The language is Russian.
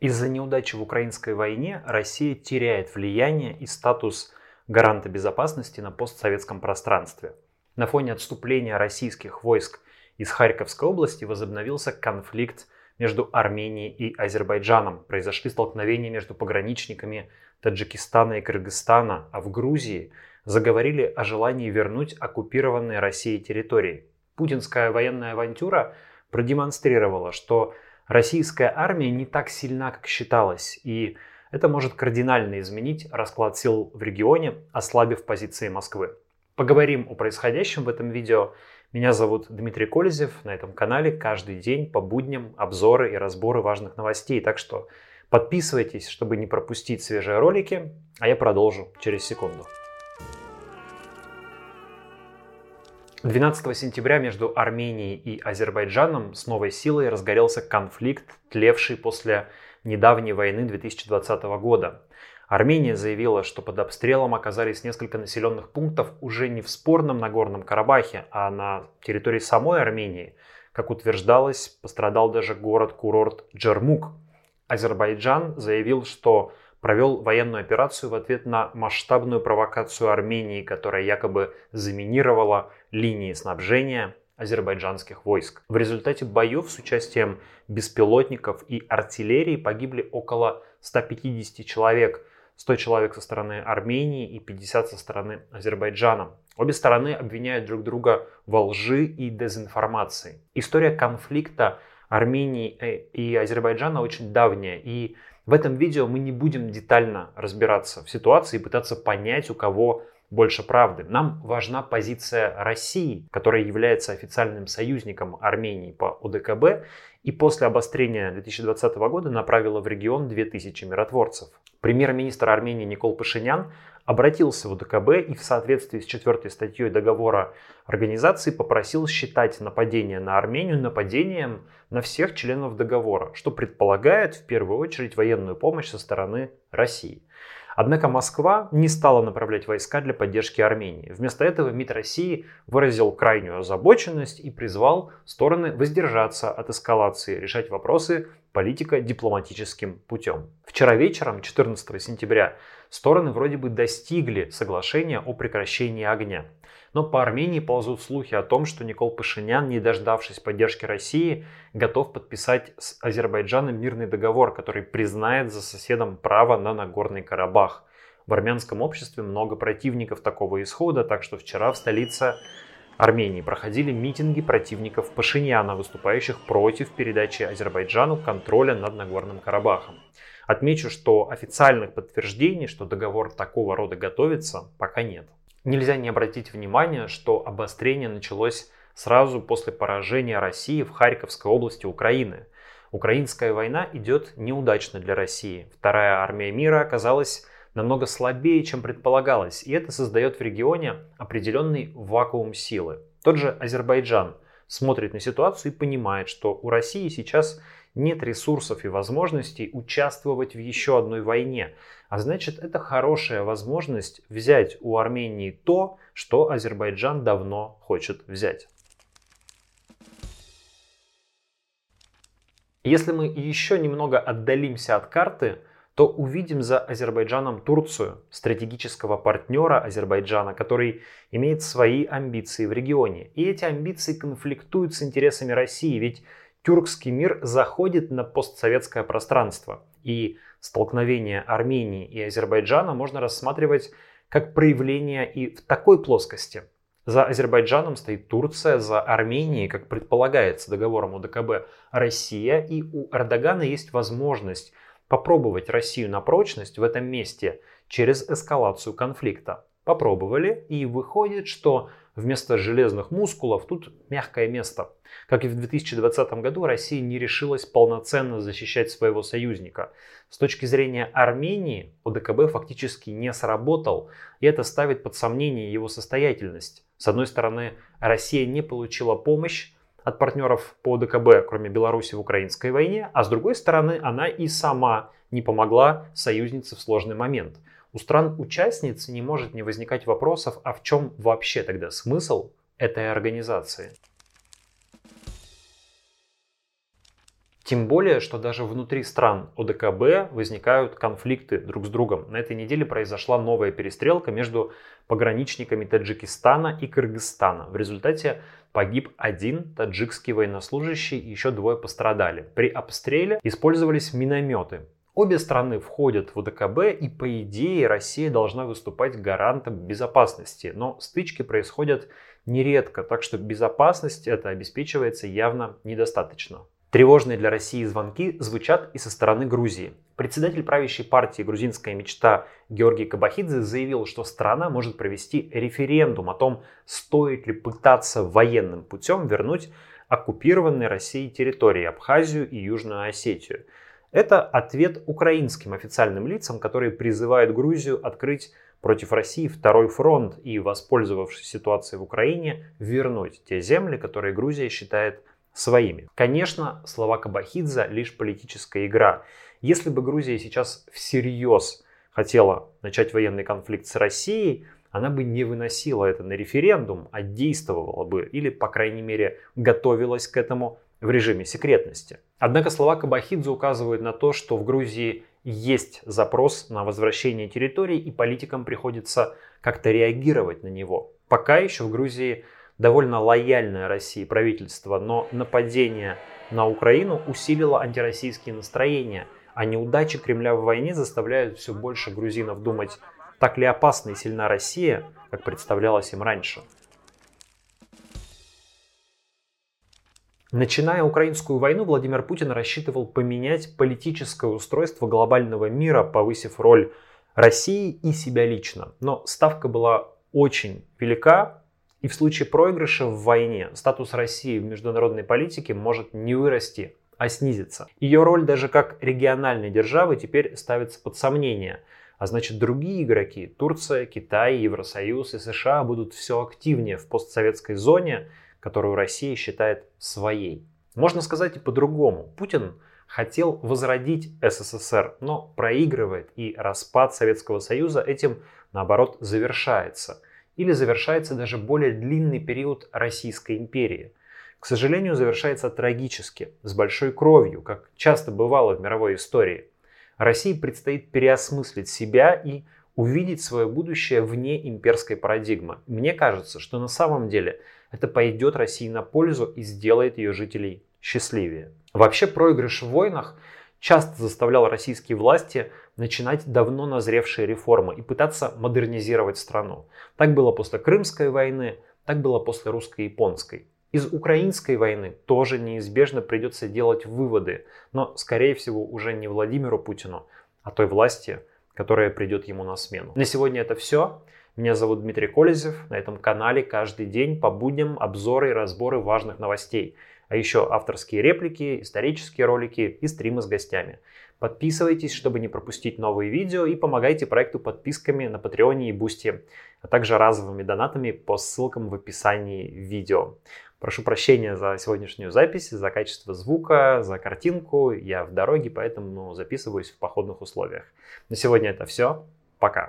Из-за неудачи в украинской войне Россия теряет влияние и статус гаранта безопасности на постсоветском пространстве. На фоне отступления российских войск из Харьковской области возобновился конфликт между Арменией и Азербайджаном. Произошли столкновения между пограничниками Таджикистана и Кыргызстана, а в Грузии заговорили о желании вернуть оккупированные Россией территории. Путинская военная авантюра продемонстрировала, что российская армия не так сильна, как считалось, и это может кардинально изменить расклад сил в регионе, ослабив позиции Москвы. Поговорим о происходящем в этом видео. Меня зовут Дмитрий Кользев. На этом канале каждый день по будням обзоры и разборы важных новостей. Так что подписывайтесь, чтобы не пропустить свежие ролики, а я продолжу через секунду. 12 сентября между Арменией и Азербайджаном с новой силой разгорелся конфликт, тлевший после недавней войны 2020 года. Армения заявила, что под обстрелом оказались несколько населенных пунктов уже не в спорном Нагорном Карабахе, а на территории самой Армении. Как утверждалось, пострадал даже город-курорт Джермук. Азербайджан заявил, что провел военную операцию в ответ на масштабную провокацию Армении, которая якобы заминировала линии снабжения азербайджанских войск. В результате боев с участием беспилотников и артиллерии погибли около 150 человек, 100 человек со стороны Армении и 50 со стороны Азербайджана. Обе стороны обвиняют друг друга во лжи и дезинформации. История конфликта Армении э, и Азербайджана очень давняя, и в этом видео мы не будем детально разбираться в ситуации и пытаться понять, у кого больше правды. Нам важна позиция России, которая является официальным союзником Армении по ОДКБ и после обострения 2020 года направила в регион 2000 миротворцев. Премьер-министр Армении Никол Пашинян обратился в ОДКБ и в соответствии с четвертой статьей договора организации попросил считать нападение на Армению нападением на всех членов договора, что предполагает в первую очередь военную помощь со стороны России. Однако Москва не стала направлять войска для поддержки Армении. Вместо этого МИД России выразил крайнюю озабоченность и призвал стороны воздержаться от эскалации, решать вопросы политико-дипломатическим путем. Вчера вечером, 14 сентября, стороны вроде бы достигли соглашения о прекращении огня. Но по Армении ползут слухи о том, что Никол Пашинян, не дождавшись поддержки России, готов подписать с Азербайджаном мирный договор, который признает за соседом право на Нагорный Карабах. В армянском обществе много противников такого исхода, так что вчера в столице Армении проходили митинги противников Пашиняна, выступающих против передачи Азербайджану контроля над Нагорным Карабахом. Отмечу, что официальных подтверждений, что договор такого рода готовится, пока нет. Нельзя не обратить внимание, что обострение началось сразу после поражения России в Харьковской области Украины. Украинская война идет неудачно для России. Вторая армия мира оказалась намного слабее, чем предполагалось, и это создает в регионе определенный вакуум силы. Тот же Азербайджан смотрит на ситуацию и понимает, что у России сейчас нет ресурсов и возможностей участвовать в еще одной войне. А значит, это хорошая возможность взять у Армении то, что Азербайджан давно хочет взять. Если мы еще немного отдалимся от карты, то увидим за Азербайджаном Турцию, стратегического партнера Азербайджана, который имеет свои амбиции в регионе. И эти амбиции конфликтуют с интересами России, ведь тюркский мир заходит на постсоветское пространство. И столкновение Армении и Азербайджана можно рассматривать как проявление и в такой плоскости. За Азербайджаном стоит Турция, за Арменией, как предполагается договором УДКБ, Россия. И у Эрдогана есть возможность попробовать Россию на прочность в этом месте через эскалацию конфликта. Попробовали, и выходит, что вместо железных мускулов тут мягкое место. Как и в 2020 году, Россия не решилась полноценно защищать своего союзника. С точки зрения Армении, ОДКБ фактически не сработал, и это ставит под сомнение его состоятельность. С одной стороны, Россия не получила помощь от партнеров по ОДКБ, кроме Беларуси в украинской войне, а с другой стороны, она и сама не помогла союзнице в сложный момент – у стран-участниц не может не возникать вопросов, а в чем вообще тогда смысл этой организации? Тем более, что даже внутри стран ОДКБ возникают конфликты друг с другом. На этой неделе произошла новая перестрелка между пограничниками Таджикистана и Кыргызстана. В результате погиб один таджикский военнослужащий, еще двое пострадали. При обстреле использовались минометы. Обе страны входят в ОДКБ и по идее Россия должна выступать гарантом безопасности. Но стычки происходят нередко, так что безопасность это обеспечивается явно недостаточно. Тревожные для России звонки звучат и со стороны Грузии. Председатель правящей партии «Грузинская мечта» Георгий Кабахидзе заявил, что страна может провести референдум о том, стоит ли пытаться военным путем вернуть оккупированные Россией территории Абхазию и Южную Осетию. Это ответ украинским официальным лицам, которые призывают Грузию открыть против России второй фронт и, воспользовавшись ситуацией в Украине, вернуть те земли, которые Грузия считает своими. Конечно, слова Кабахидзе лишь политическая игра. Если бы Грузия сейчас всерьез хотела начать военный конфликт с Россией, она бы не выносила это на референдум, а действовала бы или, по крайней мере, готовилась к этому в режиме секретности. Однако слова Кабахидзе указывают на то, что в Грузии есть запрос на возвращение территорий и политикам приходится как-то реагировать на него. Пока еще в Грузии довольно лояльное России правительство, но нападение на Украину усилило антироссийские настроения, а неудачи Кремля в войне заставляют все больше грузинов думать, так ли опасна и сильна Россия, как представлялось им раньше. Начиная украинскую войну, Владимир Путин рассчитывал поменять политическое устройство глобального мира, повысив роль России и себя лично. Но ставка была очень велика, и в случае проигрыша в войне статус России в международной политике может не вырасти, а снизиться. Ее роль даже как региональной державы теперь ставится под сомнение. А значит, другие игроки, Турция, Китай, Евросоюз и США будут все активнее в постсоветской зоне, которую Россия считает своей. Можно сказать и по-другому. Путин хотел возродить СССР, но проигрывает, и распад Советского Союза этим, наоборот, завершается – или завершается даже более длинный период Российской империи. К сожалению, завершается трагически, с большой кровью, как часто бывало в мировой истории. России предстоит переосмыслить себя и увидеть свое будущее вне имперской парадигмы. Мне кажется, что на самом деле это пойдет России на пользу и сделает ее жителей счастливее. Вообще проигрыш в войнах часто заставлял российские власти начинать давно назревшие реформы и пытаться модернизировать страну. Так было после Крымской войны, так было после русско-японской. Из украинской войны тоже неизбежно придется делать выводы, но, скорее всего, уже не Владимиру Путину, а той власти, которая придет ему на смену. На сегодня это все. Меня зовут Дмитрий Колезев. На этом канале каждый день по будням обзоры и разборы важных новостей – а еще авторские реплики, исторические ролики и стримы с гостями. Подписывайтесь, чтобы не пропустить новые видео и помогайте проекту подписками на Patreon'е и Boosty, а также разовыми донатами по ссылкам в описании видео. Прошу прощения за сегодняшнюю запись, за качество звука, за картинку. Я в дороге, поэтому записываюсь в походных условиях. На сегодня это все. Пока.